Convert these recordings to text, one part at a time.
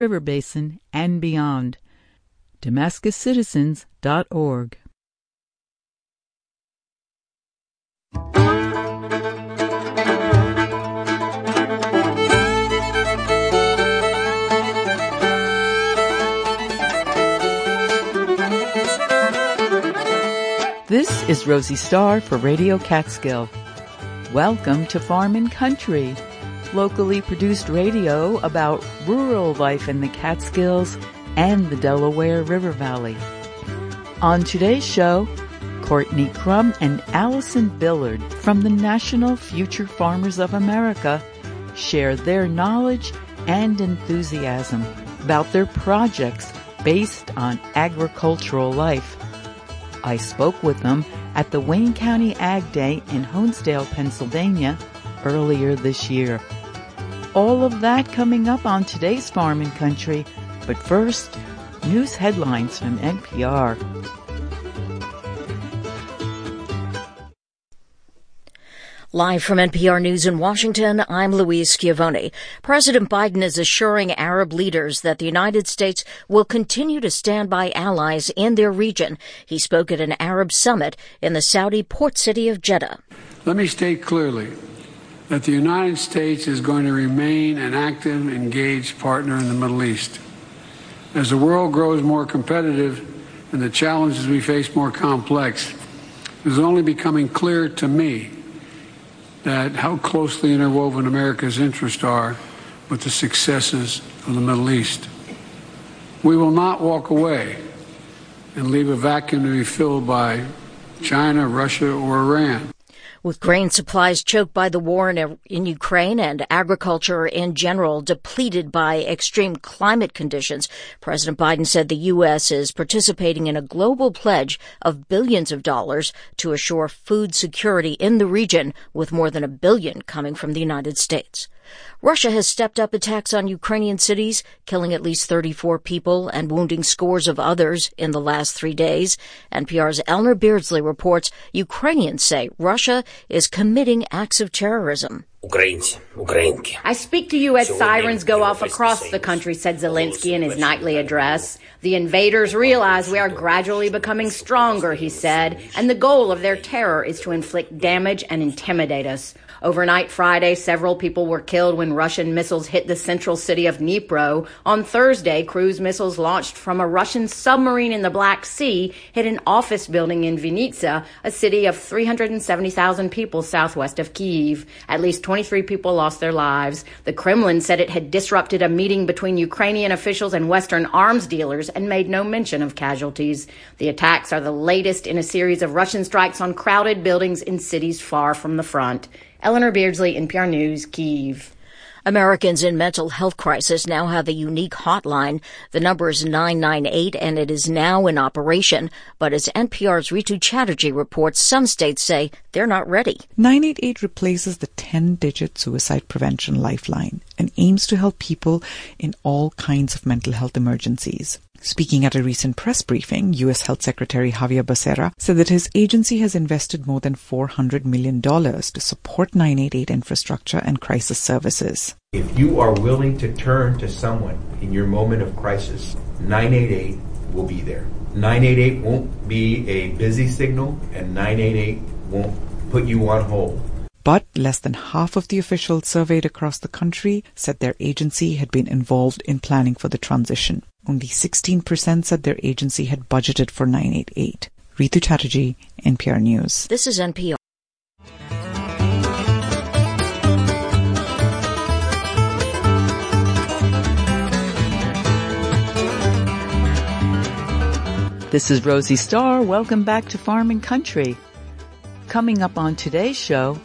River Basin and beyond. DamascusCitizens.org. This is Rosie Starr for Radio Catskill. Welcome to Farm and Country locally produced radio about rural life in the Catskills and the Delaware River Valley. On today's show, Courtney Crum and Allison Billard from the National Future Farmers of America share their knowledge and enthusiasm about their projects based on agricultural life. I spoke with them at the Wayne County Ag Day in Honesdale, Pennsylvania earlier this year. All of that coming up on today's Farm and Country. But first, news headlines from NPR. Live from NPR News in Washington, I'm Louise Schiavone. President Biden is assuring Arab leaders that the United States will continue to stand by allies in their region. He spoke at an Arab summit in the Saudi port city of Jeddah. Let me state clearly that the United States is going to remain an active, engaged partner in the Middle East. As the world grows more competitive and the challenges we face more complex, it is only becoming clear to me that how closely interwoven America's interests are with the successes of the Middle East. We will not walk away and leave a vacuum to be filled by China, Russia, or Iran. With grain supplies choked by the war in, in, Ukraine and agriculture in general depleted by extreme climate conditions, President Biden said the U.S. is participating in a global pledge of billions of dollars to assure food security in the region, with more than a billion coming from the United States. Russia has stepped up attacks on Ukrainian cities, killing at least 34 people and wounding scores of others in the last three days. NPR's Eleanor Beardsley reports Ukrainians say Russia is committing acts of terrorism. I speak to you as sirens go off across the country, said Zelensky in his nightly address. The invaders realize we are gradually becoming stronger, he said, and the goal of their terror is to inflict damage and intimidate us. Overnight Friday, several people were killed when Russian missiles hit the central city of Dnipro. On Thursday, cruise missiles launched from a Russian submarine in the Black Sea hit an office building in Vinnytsia, a city of 370,000 people southwest of Kiev. At least 23 people lost their lives. The Kremlin said it had disrupted a meeting between Ukrainian officials and Western arms dealers and made no mention of casualties. The attacks are the latest in a series of Russian strikes on crowded buildings in cities far from the front. Eleanor Beardsley, NPR News, Kiev. Americans in mental health crisis now have a unique hotline. The number is 998 and it is now in operation. But as NPR's Rhitu Chatterjee reports, some states say they're not ready. 988 replaces the 10-digit suicide prevention lifeline and aims to help people in all kinds of mental health emergencies. Speaking at a recent press briefing, U.S. Health Secretary Xavier Becerra said that his agency has invested more than $400 million to support 988 infrastructure and crisis services. If you are willing to turn to someone in your moment of crisis, 988 will be there. 988 won't be a busy signal, and 988 won't put you on hold. But less than half of the officials surveyed across the country said their agency had been involved in planning for the transition. Only 16% said their agency had budgeted for 988. Rhitu Chatterjee, NPR News. This is NPR. This is Rosie Starr. Welcome back to Farm and Country. Coming up on today's show,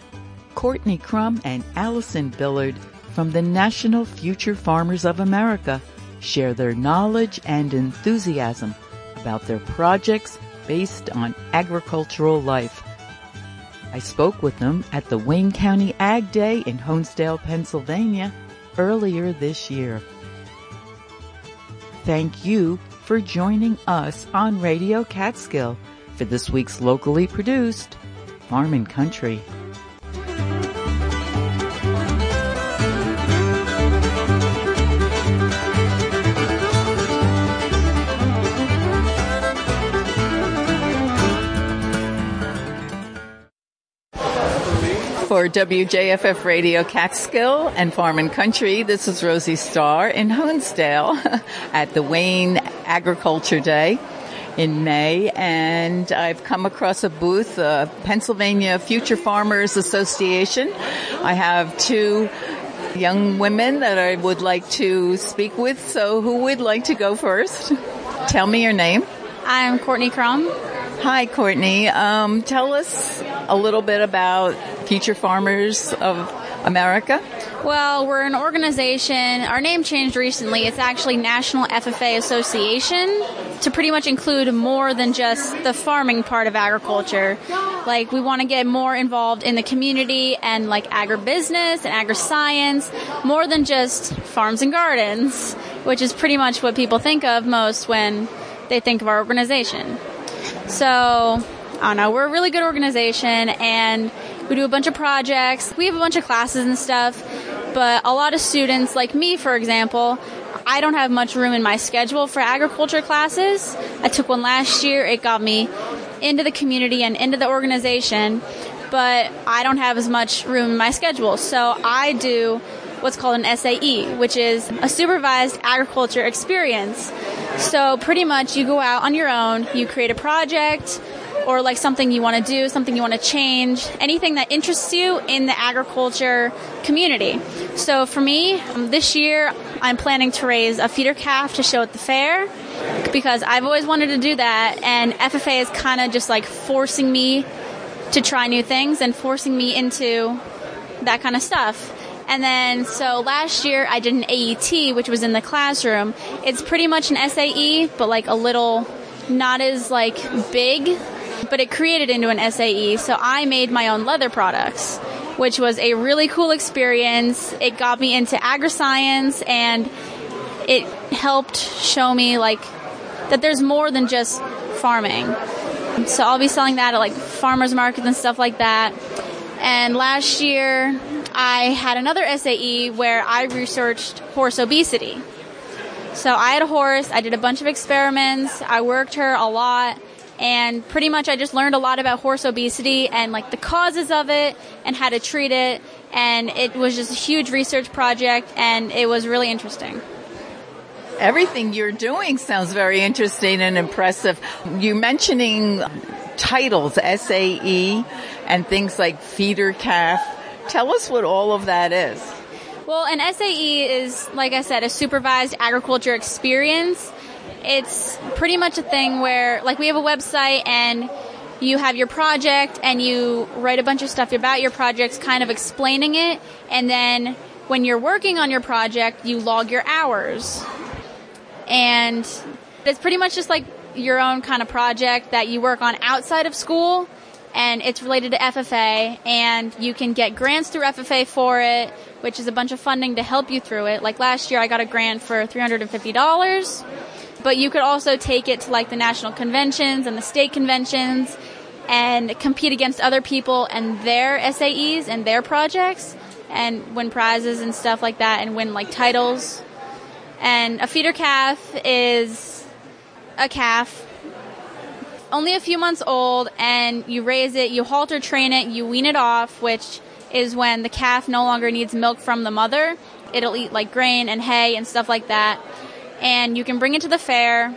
Courtney Crum and Allison Billard from the National Future Farmers of America share their knowledge and enthusiasm about their projects based on agricultural life. I spoke with them at the Wayne County Ag Day in Honesdale, Pennsylvania earlier this year. Thank you for joining us on Radio Catskill for this week's locally produced Farm and Country. WJFF Radio Catskill and Farm and Country, this is Rosie Starr in Honesdale at the Wayne Agriculture Day in May, and I've come across a booth, uh, Pennsylvania Future Farmers Association. I have two young women that I would like to speak with. So who would like to go first? Tell me your name. I'm Courtney Crum. Hi, Courtney. Um, tell us a little bit about Future Farmers of America. Well, we're an organization. Our name changed recently. It's actually National FFA Association to pretty much include more than just the farming part of agriculture. Like, we want to get more involved in the community and like agribusiness and agri-science, more than just farms and gardens, which is pretty much what people think of most when they think of our organization. So, I don't know, we're a really good organization and we do a bunch of projects. We have a bunch of classes and stuff, but a lot of students, like me, for example, I don't have much room in my schedule for agriculture classes. I took one last year. It got me into the community and into the organization, but I don't have as much room in my schedule. So I do what's called an SAE, which is a supervised agriculture experience. So pretty much you go out on your own, you create a project or like something you want to do, something you want to change, anything that interests you in the agriculture community. So for me, um, this year I'm planning to raise a feeder calf to show at the fair because I've always wanted to do that and FFA is kind of just like forcing me to try new things and forcing me into that kind of stuff. And then, so last year I did an AET, which was in the classroom. It's pretty much an SAE, but like a little, not as like big, but it created into an SAE. So I made my own leather products, which was a really cool experience. It got me into agri-science and it helped show me like that there's more than just farming. So I'll be selling that at like farmers markets and stuff like that. And last year I had another SAE where I researched horse obesity. So I had a horse, I did a bunch of experiments, I worked her a lot, and pretty much I just learned a lot about horse obesity and like the causes of it and how to treat it. And it was just a huge research project and it was really interesting. Everything you're doing sounds very interesting and impressive. You mentioning titles, SAE, and things like feeder calf Tell us what all of that is. Well, an SAE is, like I said, a supervised agriculture experience. It's pretty much a thing where, like, we have a website and you have your project and you write a bunch of stuff about your project, kind of explaining it, and then when you're working on your project, you log your hours. And it's pretty much just like your own kind of project that you work on outside of school and it's related to FFA, and you can get grants through FFA for it, which is a bunch of funding to help you through it. Like last year, I got a grant for $350, but you could also take it to like the national conventions and the state conventions and compete against other people and their SAEs and their projects and win prizes and stuff like that and win like titles. And a feeder calf is a calf only a few months old and you raise it, you halter train it, you wean it off, which is when the calf no longer needs milk from the mother. It'll eat like grain and hay and stuff like that. And you can bring it to the fair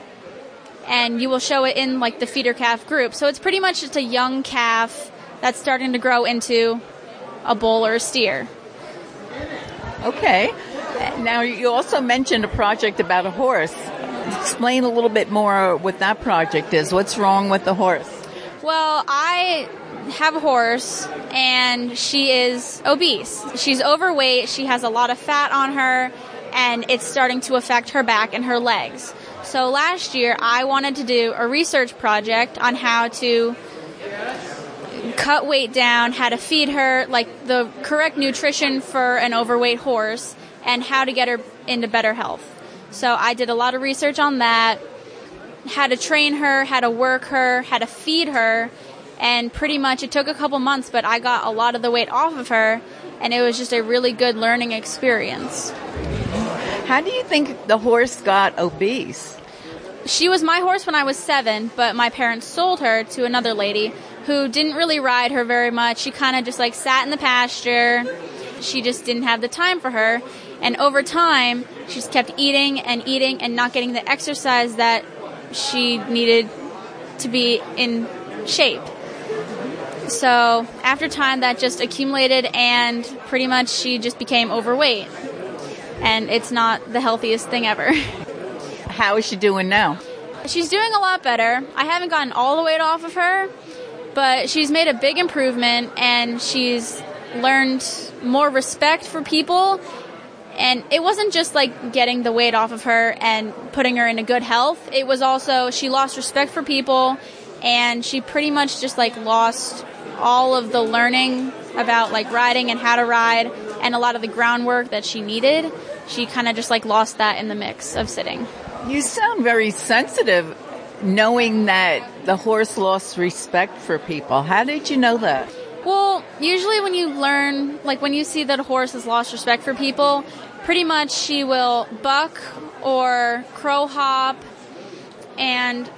and you will show it in like the feeder calf group. So it's pretty much just a young calf that's starting to grow into a bull or a steer. Okay. Now you also mentioned a project about a horse explain a little bit more what that project is. What's wrong with the horse? Well, I have a horse and she is obese. She's overweight, she has a lot of fat on her, and it's starting to affect her back and her legs. So last year I wanted to do a research project on how to cut weight down, how to feed her, like the correct nutrition for an overweight horse, and how to get her into better health. So I did a lot of research on that, how to train her, how to work her, how to feed her, and pretty much it took a couple months, but I got a lot of the weight off of her, and it was just a really good learning experience. How do you think the horse got obese? She was my horse when I was seven, but my parents sold her to another lady who didn't really ride her very much. She kind of just like sat in the pasture. She just didn't have the time for her. And over time, she just kept eating and eating and not getting the exercise that she needed to be in shape. So after time, that just accumulated, and pretty much she just became overweight. And it's not the healthiest thing ever. How is she doing now? She's doing a lot better. I haven't gotten all the weight off of her, but she's made a big improvement and she's learned more respect for people. And it wasn't just like getting the weight off of her and putting her in a good health. It was also she lost respect for people and she pretty much just like lost all of the learning about like riding and how to ride and a lot of the groundwork that she needed. She kind of just like lost that in the mix of sitting. You sound very sensitive knowing that the horse lost respect for people. How did you know that? Well, usually when you learn, like when you see that a horse has lost respect for people, pretty much she will buck or crow hop and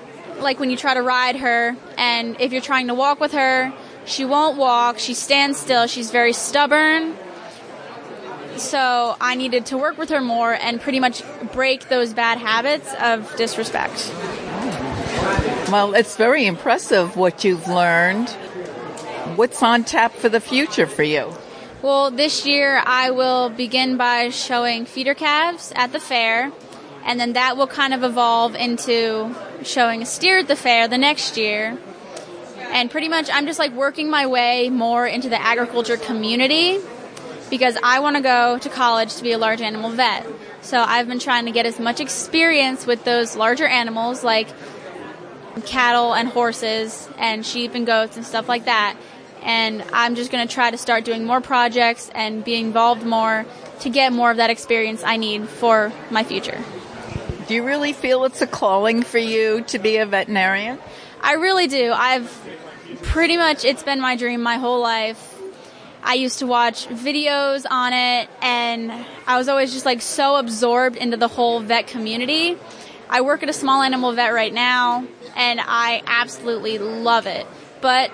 like when you try to ride her and if you're trying to walk with her, she won't walk, she stands still, she's very stubborn. So I needed to work with her more and pretty much break those bad habits of disrespect. Well, it's very impressive what you've learned. What's on tap for the future for you? Well, this year I will begin by showing feeder calves at the fair, and then that will kind of evolve into showing a steer at the fair the next year. And pretty much I'm just like working my way more into the agriculture community because I want to go to college to be a large animal vet. So I've been trying to get as much experience with those larger animals like cattle and horses and sheep and goats and stuff like that. And I'm just going to try to start doing more projects and be involved more to get more of that experience I need for my future. Do you really feel it's a calling for you to be a veterinarian? I really do. I've pretty much, it's been my dream my whole life. I used to watch videos on it and I was always just like so absorbed into the whole vet community. I work at a small animal vet right now and I absolutely love it. But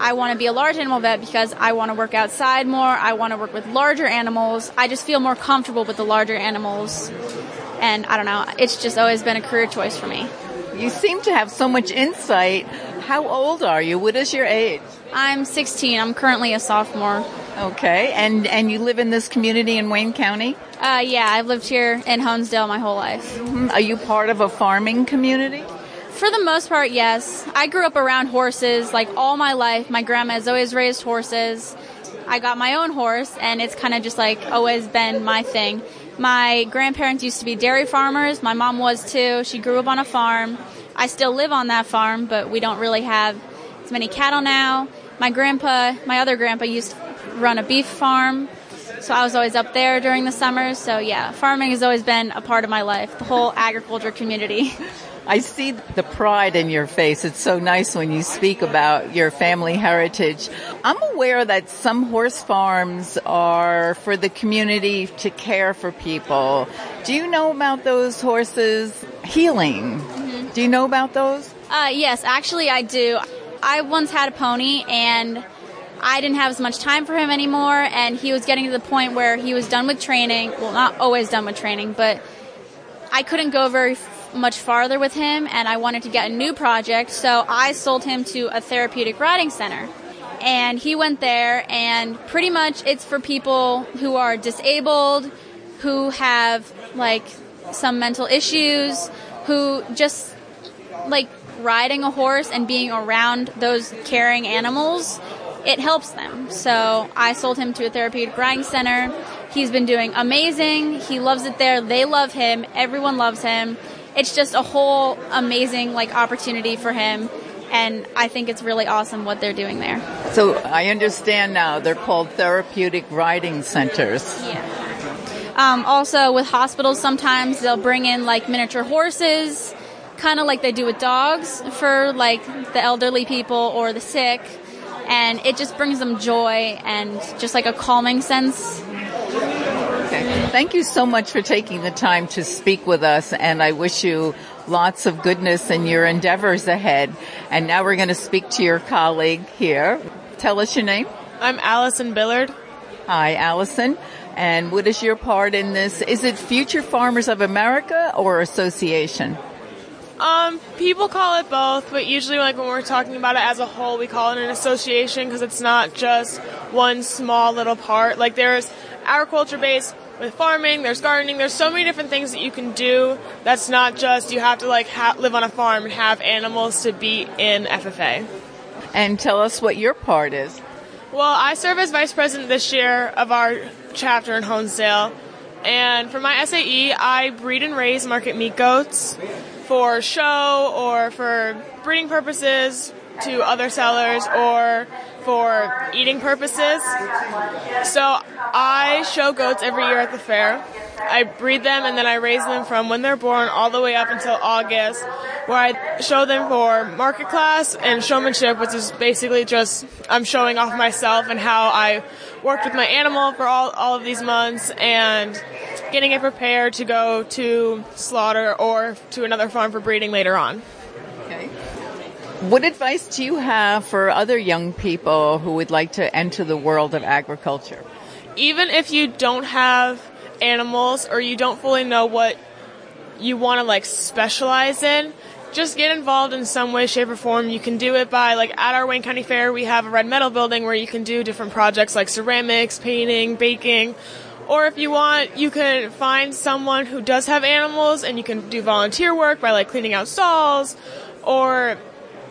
I want to be a large animal vet because I want to work outside more. I want to work with larger animals. I just feel more comfortable with the larger animals. And I don't know, it's just always been a career choice for me. You seem to have so much insight. How old are you? What is your age? I'm 16. I'm currently a sophomore. Okay. And and you live in this community in Wayne County? Uh, yeah, I've lived here in Honesdale my whole life. Mm-hmm. Are you part of a farming community? For the most part, yes. I grew up around horses like all my life. My grandma has always raised horses. I got my own horse and it's kind of just like always been my thing. My grandparents used to be dairy farmers. My mom was too. She grew up on a farm. I still live on that farm, but we don't really have as many cattle now. My grandpa, my other grandpa used to run a beef farm. So I was always up there during the summers. So yeah, farming has always been a part of my life, the whole agriculture community. I see the pride in your face. It's so nice when you speak about your family heritage. I'm aware that some horse farms are for the community to care for people. Do you know about those horses healing? Mm-hmm. Do you know about those? Uh, yes, actually I do. I once had a pony and I didn't have as much time for him anymore and he was getting to the point where he was done with training. Well, not always done with training, but I couldn't go very much farther with him and I wanted to get a new project, so I sold him to a therapeutic riding center. And he went there and pretty much it's for people who are disabled, who have like some mental issues, who just like riding a horse and being around those caring animals, it helps them. So I sold him to a therapeutic riding center. He's been doing amazing. He loves it there. They love him. Everyone loves him it's just a whole amazing like opportunity for him and I think it's really awesome what they're doing there. So I understand now they're called therapeutic riding centers. Yeah. Um, also with hospitals, sometimes they'll bring in like miniature horses, kind of like they do with dogs for like the elderly people or the sick, and it just brings them joy and just like a calming sense Thank you so much for taking the time to speak with us, and I wish you lots of goodness in your endeavors ahead. And now we're going to speak to your colleague here. Tell us your name. I'm Allison Billard. Hi, Allison. And what is your part in this? Is it Future Farmers of America or association? Um, people call it both, but usually, like when we're talking about it as a whole, we call it an association because it's not just one small little part. Like there's agriculture based with farming, there's gardening, there's so many different things that you can do. That's not just you have to like ha- live on a farm and have animals to be in FFA. And tell us what your part is. Well, I serve as vice president this year of our chapter in Honesdale. And for my SAE, I breed and raise market meat goats for show or for breeding purposes to other sellers or for eating purposes. So I show goats every year at the fair. I breed them and then I raise them from when they're born all the way up until August, where I show them for market class and showmanship, which is basically just I'm showing off myself and how I worked with my animal for all, all of these months and getting it prepared to go to slaughter or to another farm for breeding later on. What advice do you have for other young people who would like to enter the world of agriculture? Even if you don't have animals or you don't fully know what you want to like specialize in, just get involved in some way, shape, or form. You can do it by, like, at our Wayne County Fair, we have a red metal building where you can do different projects like ceramics, painting, baking. Or if you want, you can find someone who does have animals and you can do volunteer work by, like, cleaning out stalls or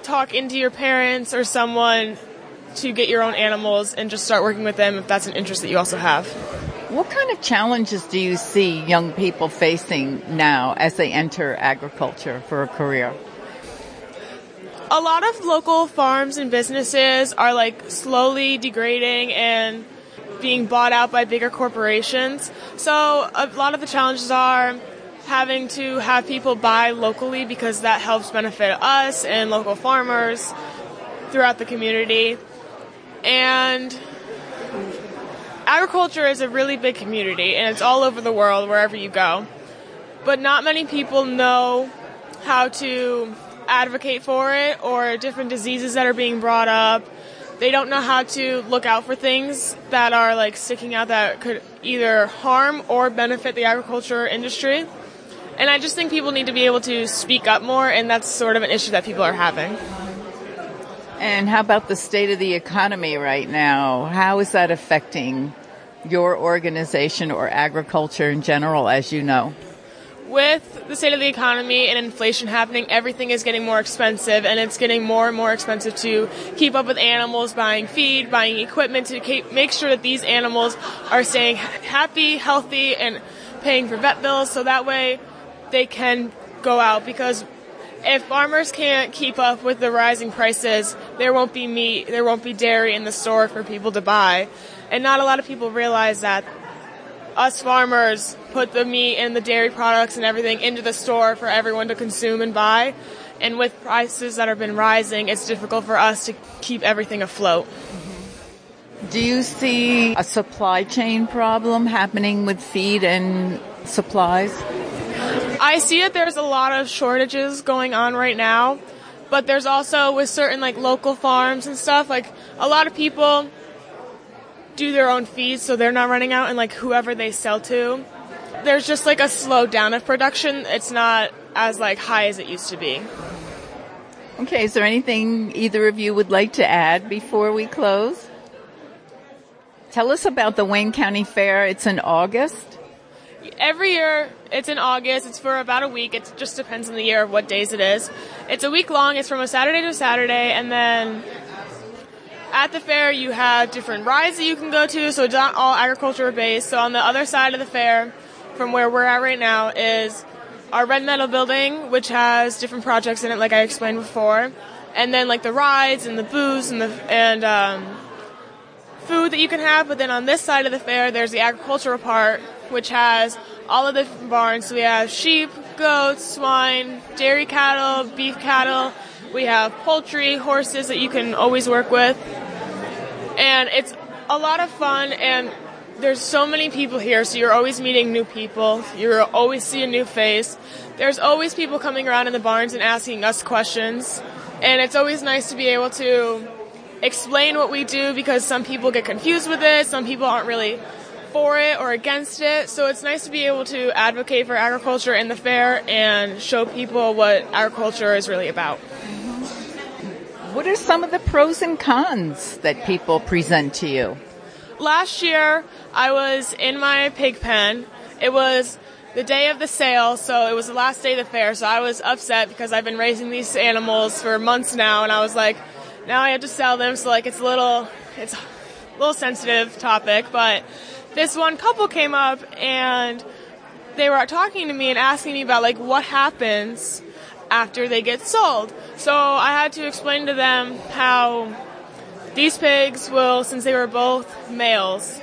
talk into your parents or someone to get your own animals and just start working with them if that's an interest that you also have. What kind of challenges do you see young people facing now as they enter agriculture for a career? A lot of local farms and businesses are like slowly degrading and being bought out by bigger corporations. So a lot of the challenges are having to have people buy locally because that helps benefit us and local farmers throughout the community. And agriculture is a really big community and it's all over the world wherever you go. But not many people know how to advocate for it or different diseases that are being brought up. They don't know how to look out for things that are like sticking out that could either harm or benefit the agriculture industry. And I just think people need to be able to speak up more, and that's sort of an issue that people are having. And how about the state of the economy right now? How is that affecting your organization or agriculture in general, as you know? With the state of the economy and inflation happening, everything is getting more expensive, and it's getting more and more expensive to keep up with animals, buying feed, buying equipment to keep, make sure that these animals are staying happy, healthy, and paying for vet bills so that way they can go out because if farmers can't keep up with the rising prices, there won't be meat, there won't be dairy in the store for people to buy. And not a lot of people realize that us farmers put the meat and the dairy products and everything into the store for everyone to consume and buy. And with prices that have been rising, it's difficult for us to keep everything afloat. Do you see a supply chain problem happening with feed and supplies? I see that there's a lot of shortages going on right now, but there's also with certain like local farms and stuff, like a lot of people do their own feeds so they're not running out and like whoever they sell to. There's just like a slowdown of production. It's not as like high as it used to be. Okay, is there anything either of you would like to add before we close? Tell us about the Wayne County Fair. It's in August. Every year, it's in August. It's for about a week. It just depends on the year of what days it is. It's a week long. It's from a Saturday to a Saturday, and then at the fair you have different rides that you can go to. So it's not all agriculture based. So on the other side of the fair, from where we're at right now, is our red metal building, which has different projects in it, like I explained before, and then like the rides and the booths and the and um, food that you can have. But then on this side of the fair, there's the agricultural part, which has all of the barns. So we have sheep, goats, swine, dairy cattle, beef cattle. We have poultry, horses that you can always work with. And it's a lot of fun and there's so many people here, so you're always meeting new people. You're always see a new face. There's always people coming around in the barns and asking us questions. And it's always nice to be able to explain what we do because some people get confused with it, some people aren't really for it or against it. So it's nice to be able to advocate for agriculture in the fair and show people what agriculture is really about. What are some of the pros and cons that people present to you? Last year, I was in my pig pen. It was the day of the sale, so it was the last day of the fair, so I was upset because I've been raising these animals for months now, and I was like, now I have to sell them, so like it's a little, it's a little sensitive topic, but this one couple came up and they were talking to me and asking me about like what happens after they get sold. So I had to explain to them how these pigs will, since they were both males,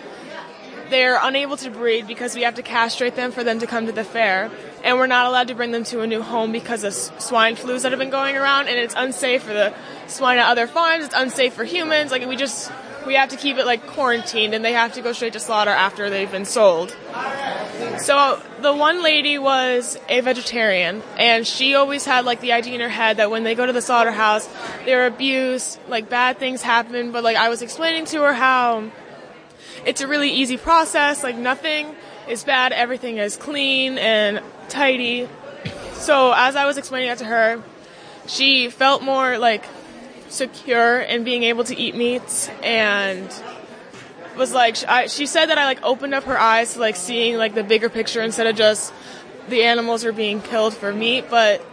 they're unable to breed because we have to castrate them for them to come to the fair. And we're not allowed to bring them to a new home because of swine flus that have been going around, and it's unsafe for the swine at other farms. It's unsafe for humans. Like we just we have to keep it like quarantined, and they have to go straight to slaughter after they've been sold. So the one lady was a vegetarian, and she always had like the idea in her head that when they go to the slaughterhouse, they're abused, like bad things happen. But like I was explaining to her how it's a really easy process. Like nothing is bad. Everything is clean and tidy. So as I was explaining that to her, she felt more like secure in being able to eat meats and was like I, she said that I like opened up her eyes to like seeing like the bigger picture instead of just the animals are being killed for meat, but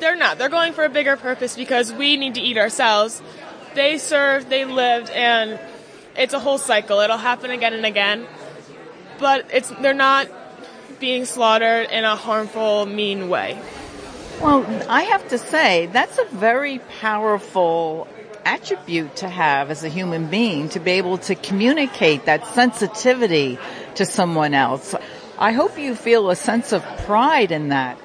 they're not. They're going for a bigger purpose because we need to eat ourselves. They served, they lived, and it's a whole cycle. It'll happen again and again. But it's they're not being slaughtered in a harmful, mean way. Well, I have to say, that's a very powerful attribute to have as a human being to be able to communicate that sensitivity to someone else. I hope you feel a sense of pride in that.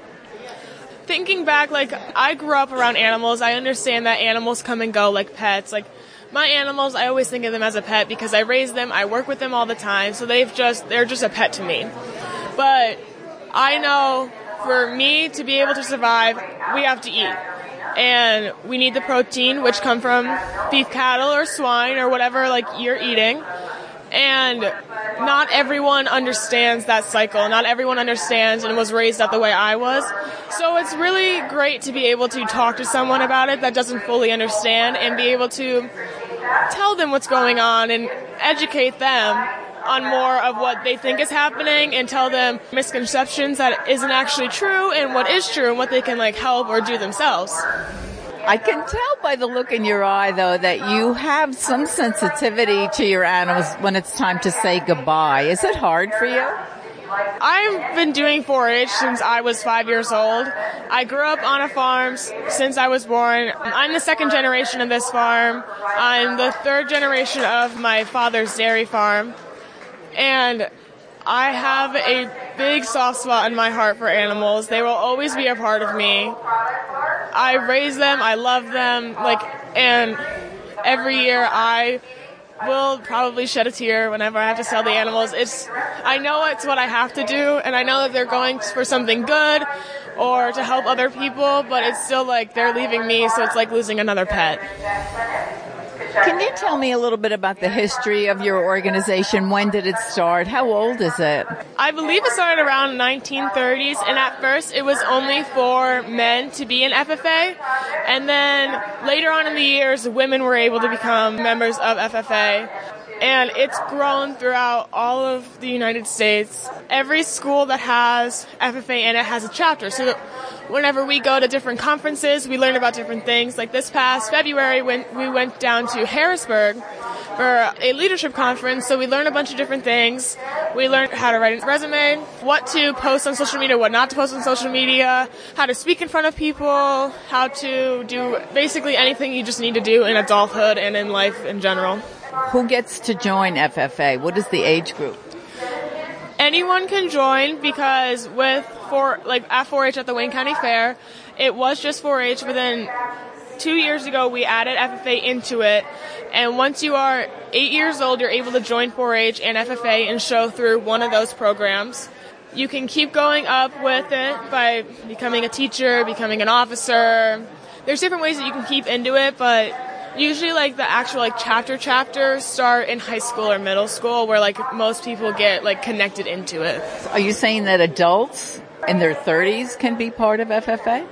Thinking back, like, I grew up around animals. I understand that animals come and go like pets. Like, my animals, I always think of them as a pet because I raise them, I work with them all the time, so they've just, they're just a pet to me. But I know for me to be able to survive, we have to eat. And we need the protein, which come from beef cattle or swine or whatever like you're eating. And not everyone understands that cycle. Not everyone understands and was raised up the way I was. So it's really great to be able to talk to someone about it that doesn't fully understand and be able to tell them what's going on and educate them on more of what they think is happening and tell them misconceptions that isn't actually true and what is true and what they can like help or do themselves. I can tell by the look in your eye though that you have some sensitivity to your animals when it's time to say goodbye. Is it hard for you? I've been doing 4-H since I was five years old. I grew up on a farm since I was born. I'm the second generation of this farm. I'm the third generation of my father's dairy farm. And I have a big soft spot in my heart for animals. They will always be a part of me. I raise them, I love them, like, and every year I will probably shed a tear whenever I have to sell the animals. It's, I know it's what I have to do, and I know that they're going for something good or to help other people, but it's still like they're leaving me, so it's like losing another pet. Can you tell me a little bit about the history of your organization? When did it start? How old is it? I believe it started around 1930s, and at first it was only for men to be in FFA, and then later on in the years, women were able to become members of FFA and it's grown throughout all of the United States. Every school that has FFA in it has a chapter. So whenever we go to different conferences, we learn about different things. Like this past February, when we went down to Harrisburg for a leadership conference, so we learned a bunch of different things. We learned how to write a resume, what to post on social media, what not to post on social media, how to speak in front of people, how to do basically anything you just need to do in adulthood and in life in general. Who gets to join FFA? What is the age group? Anyone can join because with like at 4-H at the Wayne County Fair, it was just 4-H, but then two years ago we added FFA into it, and once you are eight years old, you're able to join 4-H and FFA and show through one of those programs. You can keep going up with it by becoming a teacher, becoming an officer. There's different ways that you can keep into it, but usually like the actual like chapter chapters start in high school or middle school where like most people get like connected into it. Are you saying that adults in their 30s can be part of FFA?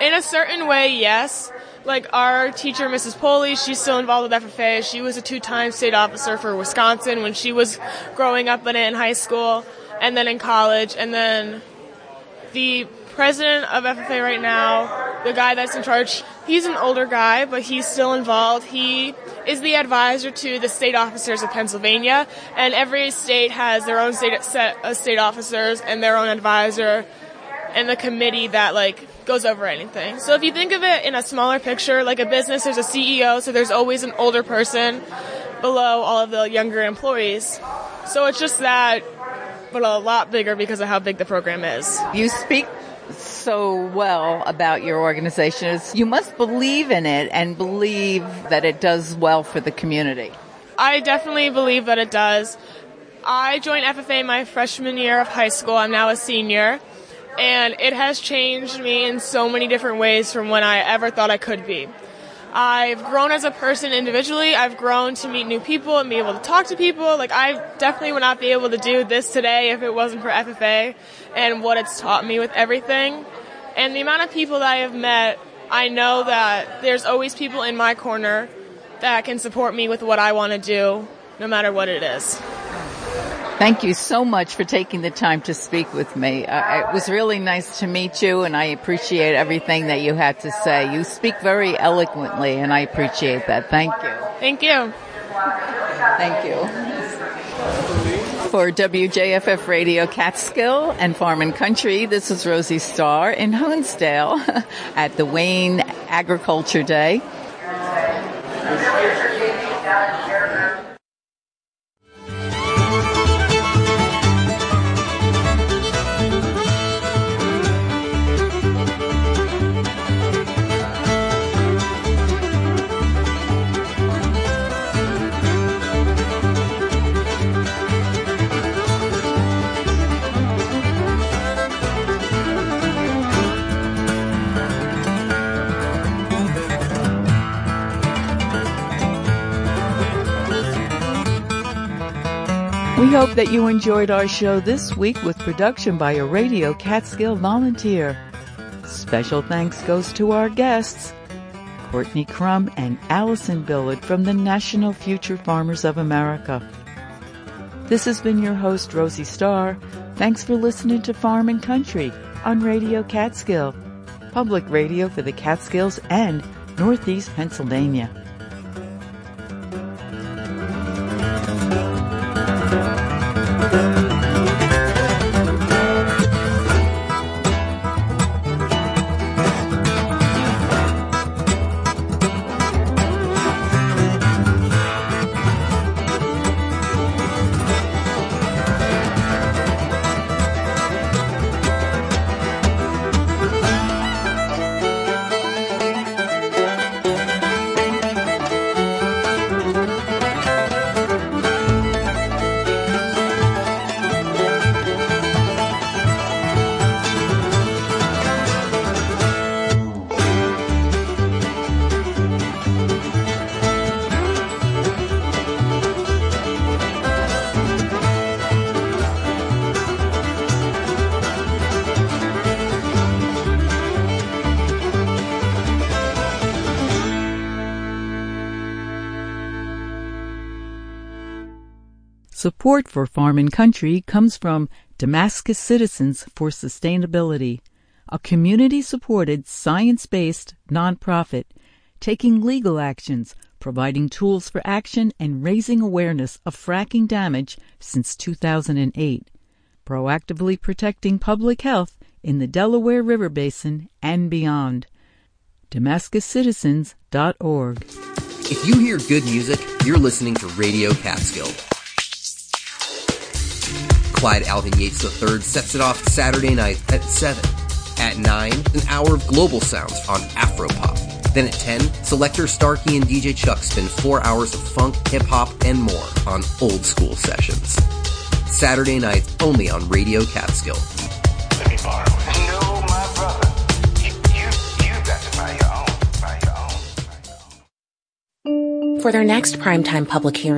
In a certain way, yes. Like our teacher, Mrs. Poley, she's still involved with FFA. She was a two-time state officer for Wisconsin when she was growing up in it in high school and then in college. And then the president of FFA right now, the guy that's in charge, he's an older guy, but he's still involved. He is the advisor to the state officers of Pennsylvania, and every state has their own state set of state officers and their own advisor and the committee that like goes over anything. So if you think of it in a smaller picture, like a business, there's a CEO, so there's always an older person below all of the younger employees. So it's just that, but a lot bigger because of how big the program is. You speak so well about your organization is you must believe in it and believe that it does well for the community. I definitely believe that it does. I joined FFA my freshman year of high school. I'm now a senior and it has changed me in so many different ways from when I ever thought I could be. I've grown as a person individually. I've grown to meet new people and be able to talk to people. Like I definitely would not be able to do this today if it wasn't for FFA and what it's taught me with everything. And the amount of people that I have met, I know that there's always people in my corner that can support me with what I want to do, no matter what it is. Thank you so much for taking the time to speak with me. Uh, it was really nice to meet you and I appreciate everything that you had to say. You speak very eloquently and I appreciate that. Thank you. Thank you. Thank you. For WJFF Radio Catskill and Farm and Country, this is Rosie Starr in Honesdale at the Wayne Agriculture Day. Hope that you enjoyed our show this week with production by a Radio Catskill volunteer. Special thanks goes to our guests, Courtney Crum and Allison Billard from the National Future Farmers of America. This has been your host, Rosie Starr. Thanks for listening to Farm and Country on Radio Catskill, public radio for the Catskills and Northeast Pennsylvania. Support for Farm and Country comes from Damascus Citizens for Sustainability, a community supported, science based nonprofit taking legal actions, providing tools for action, and raising awareness of fracking damage since 2008, proactively protecting public health in the Delaware River Basin and beyond. DamascusCitizens.org. If you hear good music, you're listening to Radio Catskill. Clyde Alvin Yates III sets it off Saturday night at 7. At 9, an hour of global sounds on Afropop. Then at 10, Selector Starkey and DJ Chuck spend four hours of funk, hip hop, and more on old school sessions. Saturday nights only on Radio Catskill. Let me borrow it. No, my brother. You, you, you got to buy your own. Buy your own. Buy your own. For their next primetime public hearing,